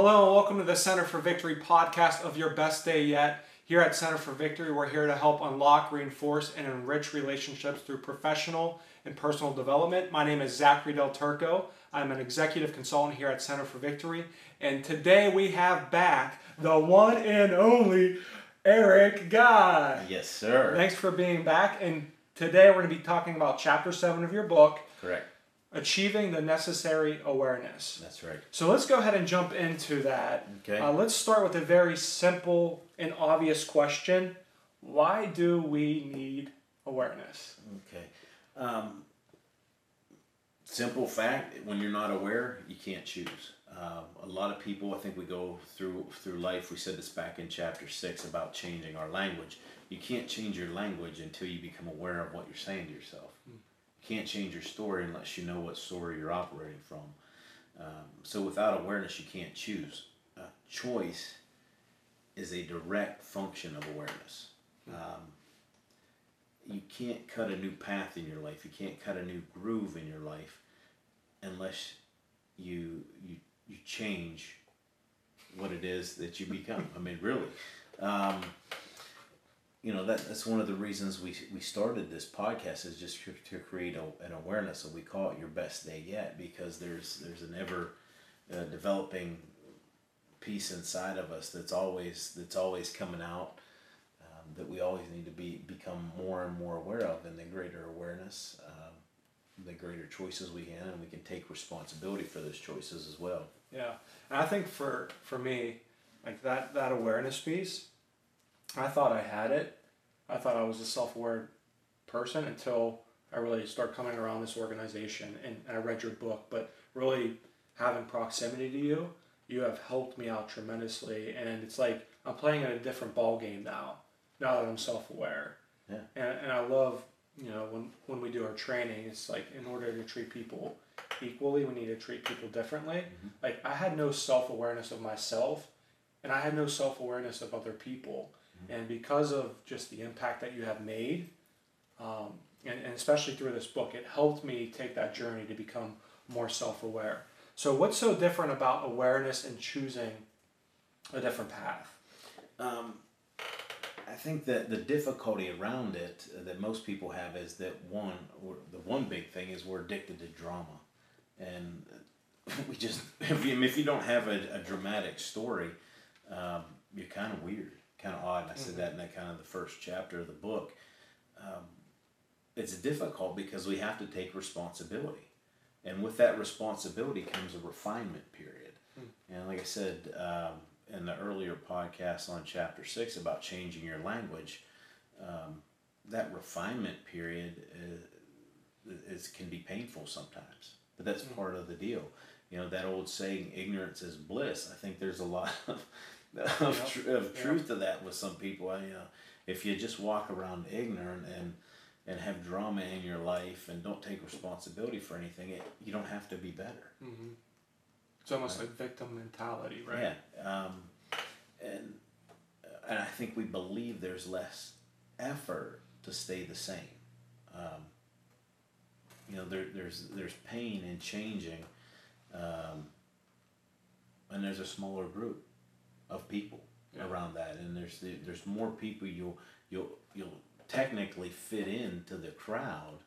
Hello and welcome to the Center for Victory podcast of Your Best Day Yet. Here at Center for Victory, we're here to help unlock, reinforce, and enrich relationships through professional and personal development. My name is Zachary Del Turco. I'm an executive consultant here at Center for Victory. And today we have back the one and only Eric Guy. Yes, sir. Thanks for being back. And today we're going to be talking about chapter seven of your book, Correct. Achieving the Necessary Awareness. That's right. So let's go ahead and jump into that. Okay. Uh, let's start with a very simple and obvious question Why do we need awareness? Okay. Um, simple fact: when you're not aware, you can't choose. Um, a lot of people, I think, we go through through life. We said this back in chapter six about changing our language. You can't change your language until you become aware of what you're saying to yourself. You can't change your story unless you know what story you're operating from. Um, so without awareness, you can't choose. Uh, choice is a direct function of awareness. Um, you can't cut a new path in your life. You can't cut a new groove in your life unless you you you change what it is that you become. I mean, really. Um, you know that that's one of the reasons we we started this podcast is just to, create a, an awareness. So we call it your best day yet because there's there's an ever uh, developing piece inside of us that's always that's always coming out um, that we always need to be become more and more aware of. And the greater awareness, um, the greater choices we can, and we can take responsibility for those choices as well. Yeah. And I think for, for me, like that, that awareness piece, I thought I had it. I thought I was a self aware person until I really started coming around this organization and, and I read your book. But really having proximity to you, you have helped me out tremendously. And it's like I'm playing in a different ball game now, now that I'm self aware. Yeah. And, and I love, you know, when, when we do our training, it's like in order to treat people equally, we need to treat people differently. Mm-hmm. Like I had no self awareness of myself, and I had no self awareness of other people. And because of just the impact that you have made, um, and, and especially through this book, it helped me take that journey to become more self aware. So, what's so different about awareness and choosing a different path? Um, I think that the difficulty around it that most people have is that one, the one big thing is we're addicted to drama, and we just if you, if you don't have a, a dramatic story, um, you're kind of weird, kind of odd. And I said that in that kind of the first chapter of the book. Um, it's difficult because we have to take responsibility, and with that responsibility comes a refinement period. And like I said um, in the earlier podcast on chapter six about changing your language, um, that refinement period is, is can be painful sometimes, but that's part of the deal. You know that old saying, "Ignorance is bliss." I think there's a lot of of, tr- of truth to that with some people. I, know, if you just walk around ignorant and and have drama in your life and don't take responsibility for anything, it, you don't have to be better. Mm-hmm. It's almost like victim mentality, right? Yeah, um, and and I think we believe there's less effort to stay the same. Um, you know, there, there's there's pain in changing, um, and there's a smaller group of people Yeah. around that, and there's the, there's more people you'll you'll you'll technically fit into the crowd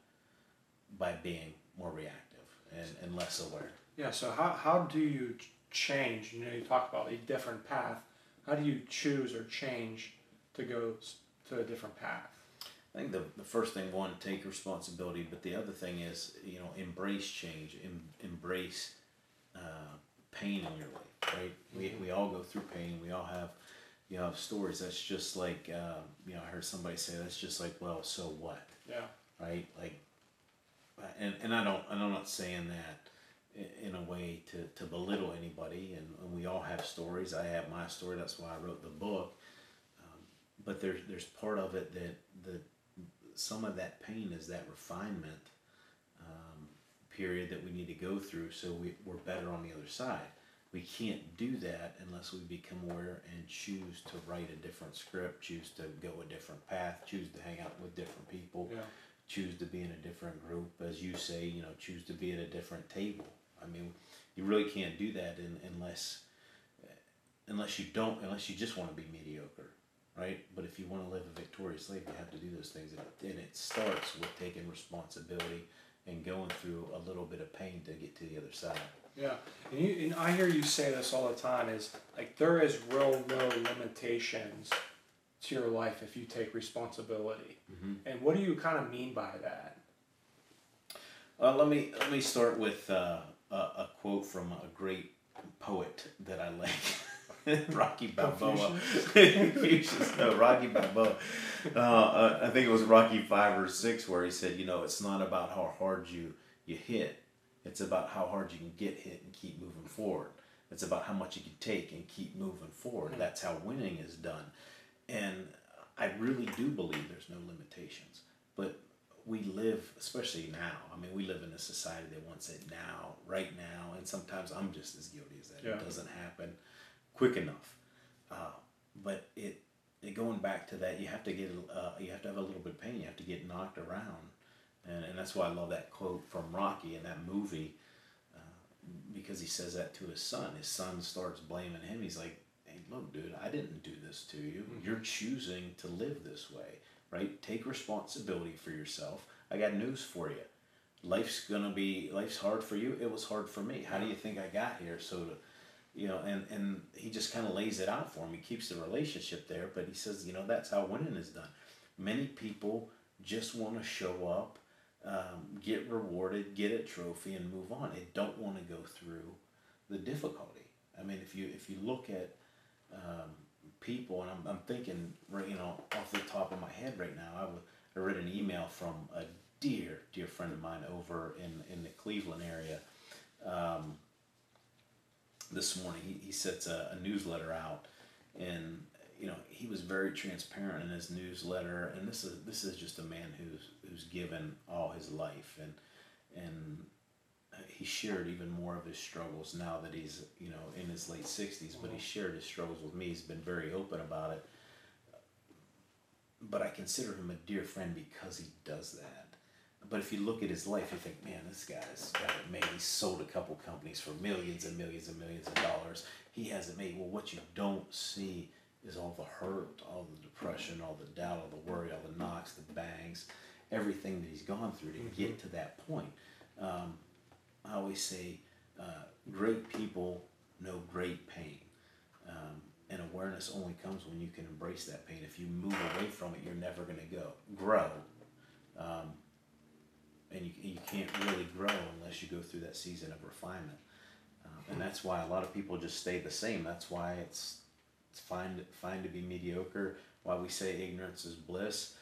by being more reactive and, and less aware. Yeah, so how, how do you change? You know, you talk about a different path. How do you choose or change to go to a different path? I think the, the first thing, one, take responsibility, but the other thing is, you know, embrace change, em, embrace uh, pain in your life, right? We, we all go through pain. We all have, you know, stories. That's just like, um, you know, I heard somebody say, that's just like, well, so what, Yeah. right? Like, and, and I don't, and I'm not saying that in a way to, to belittle anybody, and, and we all have stories. I have my story. That's why I wrote the book. Um, but there's there's part of it that that some of that pain is that refinement um, period that we need to go through so we, we're better on the other side. We can't do that unless we become aware and choose to write a different script, choose to go a different path, choose to hang out with different people, Yeah. choose to be in a different group, as you say, you know, choose to be at a different table. I mean, you really can't do that in, unless unless you don't, unless you just want to be mediocre, right? But if you want to live a victorious life, you have to do those things, and it starts with taking responsibility and going through a little bit of pain to get to the other side. Yeah, and, you, and I hear you say this all the time. Is like there is real no limitations to your life if you take responsibility. Mm-hmm. And what do you kind of mean by that? Well, let me let me start with uh, a, a quote from a great poet that I like, Rocky Balboa. Confucius, no, Rocky Balboa. Uh, uh, I think it was Rocky five or six where he said, you know, it's not about how hard you you hit, it's about how hard you can get hit and keep moving forward. It's about how much you can take and keep moving forward. That's how winning is done. And I really do believe there's no limitations. But we live, especially now, I mean, we live in a society that wants it now, right now, and sometimes I'm just as guilty as that. Yeah. It doesn't happen quick enough. Uh, but it, it, going back to that, you have to get, uh, you have to have a little bit of pain. You have to get knocked around. And, and that's why I love that quote from Rocky in that movie uh, because he says that to his son. His son starts blaming him. He's like, hey, look, dude, I didn't do this to you. You're choosing to live this way, right? Take responsibility for yourself. I got news for you. Life's gonna be life's hard for you. It was hard for me. How do you think I got here? So to you know, and and he just kind of lays it out for him. He keeps the relationship there, but he says, you know, that's how winning is done. Many people just want to show up, um, get rewarded, get a trophy, and move on. They don't want to go through the difficulty. I mean, if you if you look at um, people, and I'm, I'm thinking, you know, off the top of my head right now, I, w- I read an email from a dear, dear friend of mine over in, in the Cleveland area um, this morning. He, he sets a, a newsletter out, and you know he was very transparent in his newsletter. And this is this is just a man who's who's given all his life, and and he shared even more of his struggles now that he's you know in his late 60s but he mm-hmm. shared his struggles with me. He's been very open about it. But i consider him a dear friend because he does that. But if you look at his life you think man this guy's got it made He sold a couple companies for millions and millions and millions of dollars. He hasn't made well what you don't see is all the hurt all the depression all the doubt all the worry all the knocks the bangs everything that he's gone through to get to that point um, I always say, uh, great people know great pain. Um, and awareness only comes when you can embrace that pain. If you move away from it, you're never going to go grow. Um, and you, you can't really grow unless you go through that season of refinement. Um, and that's why a lot of people just stay the same. That's why it's it's fine fine to be mediocre. Why we say ignorance is bliss.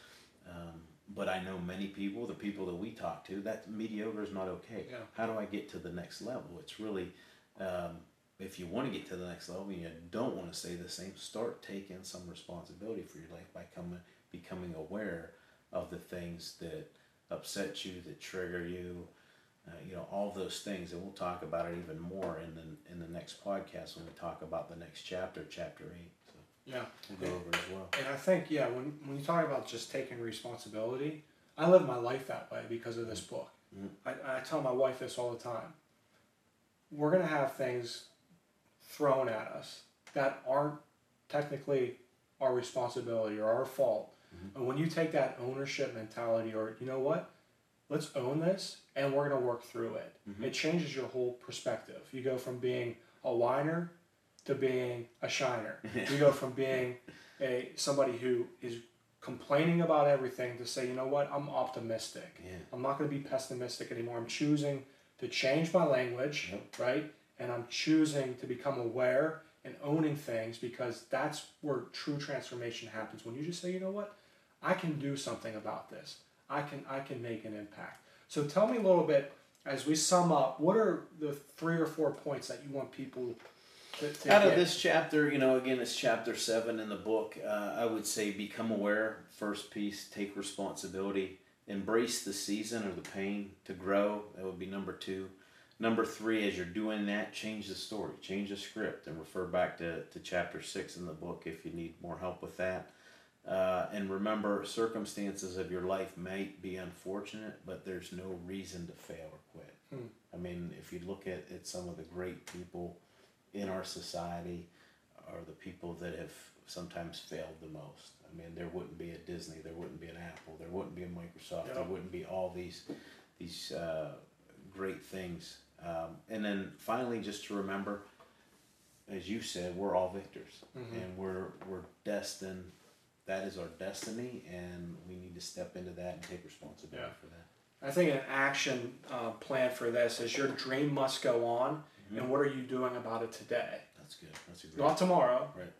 Um, but I know many people, the people that we talk to, that mediocre is not okay. Yeah. How do I get to the next level? It's really, um, if you want to get to the next level and you don't want to stay the same, start taking some responsibility for your life by coming, becoming aware of the things that upset you, that trigger you, uh, you know, all those things. And we'll talk about it even more in the, in the next podcast when we talk about the next chapter, chapter eight. So Yeah. we'll go over it as well. And I think, yeah, when, when you talk about just taking responsibility, I live my life that way because of this book. Mhm. I, I tell my wife this all the time. We're going to have things thrown at us that aren't technically our responsibility or our fault. And when you take that ownership mentality, or you know what, let's own this and we're going to work through it, mm-hmm. it changes your whole perspective. You go from being a whiner to being a shiner. you go from being a somebody who is complaining about everything to say, you know what, I'm optimistic. Yeah. I'm not going to be pessimistic anymore. I'm choosing to change my language, Yep. right? And I'm choosing to become aware and owning things because that's where true transformation happens. When you just say, you know what, I can do something about this. I can I can make an impact. So tell me a little bit as we sum up. What are the three or four points that you want people to, to Out of this chapter, you know, again, it's chapter seven in the book. Uh, I would say become aware. First piece, take responsibility, embrace the season or the pain to grow. That would be number two. Number three, as you're doing that, change the story, change the script, and refer back to, to chapter six in the book if you need more help with that. Uh, and remember, circumstances of your life might be unfortunate, but there's no reason to fail or quit. Hmm. I mean, if you look at, at some of the great people in our society, are the people that have sometimes failed the most. I mean, there wouldn't be a Disney, there wouldn't be an Apple, there wouldn't be a Microsoft, there wouldn't be all these these uh, great things. Um, and then finally, just to remember, as you said, we're all victors, Mhm. and we're we're destined. That is our destiny, and we need to step into that and take responsibility Yeah. for that. I think an action uh, plan for this is your dream must go on, Mhm. and what are you doing about it today? That's good. That's a great. Not tomorrow. Right.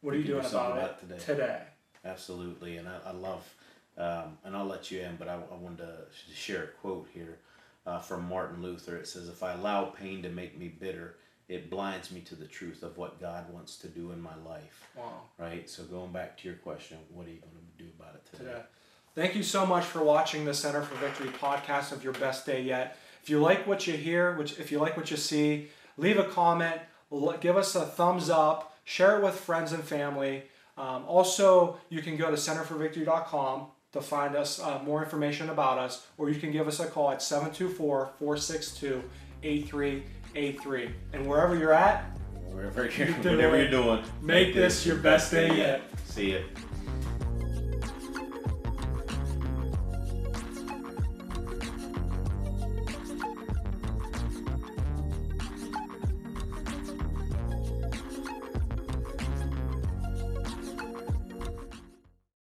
What are you can do doing about, about it it today. today? Absolutely, and I, I love, um, and I'll let you in, but I, I wanted to share a quote here uh, from Martin Luther. It says, "If I allow pain to make me bitter, it blinds me to the truth of what God wants to do in my life." Wow. Right. So going back to your question, what are you going to do about it today? today. Thank you so much for watching the Center for Victory podcast of Your Best Day Yet. If you like what you hear, which if you like what you see, leave a comment, give us a thumbs up, share it with friends and family. Um, also, you can go to centerforvictory.com to find us uh, more information about us, or you can give us a call at 724 462 8383. And wherever you're at, Wherever you're, You do whatever it. you're doing, make this your best day yet. See you.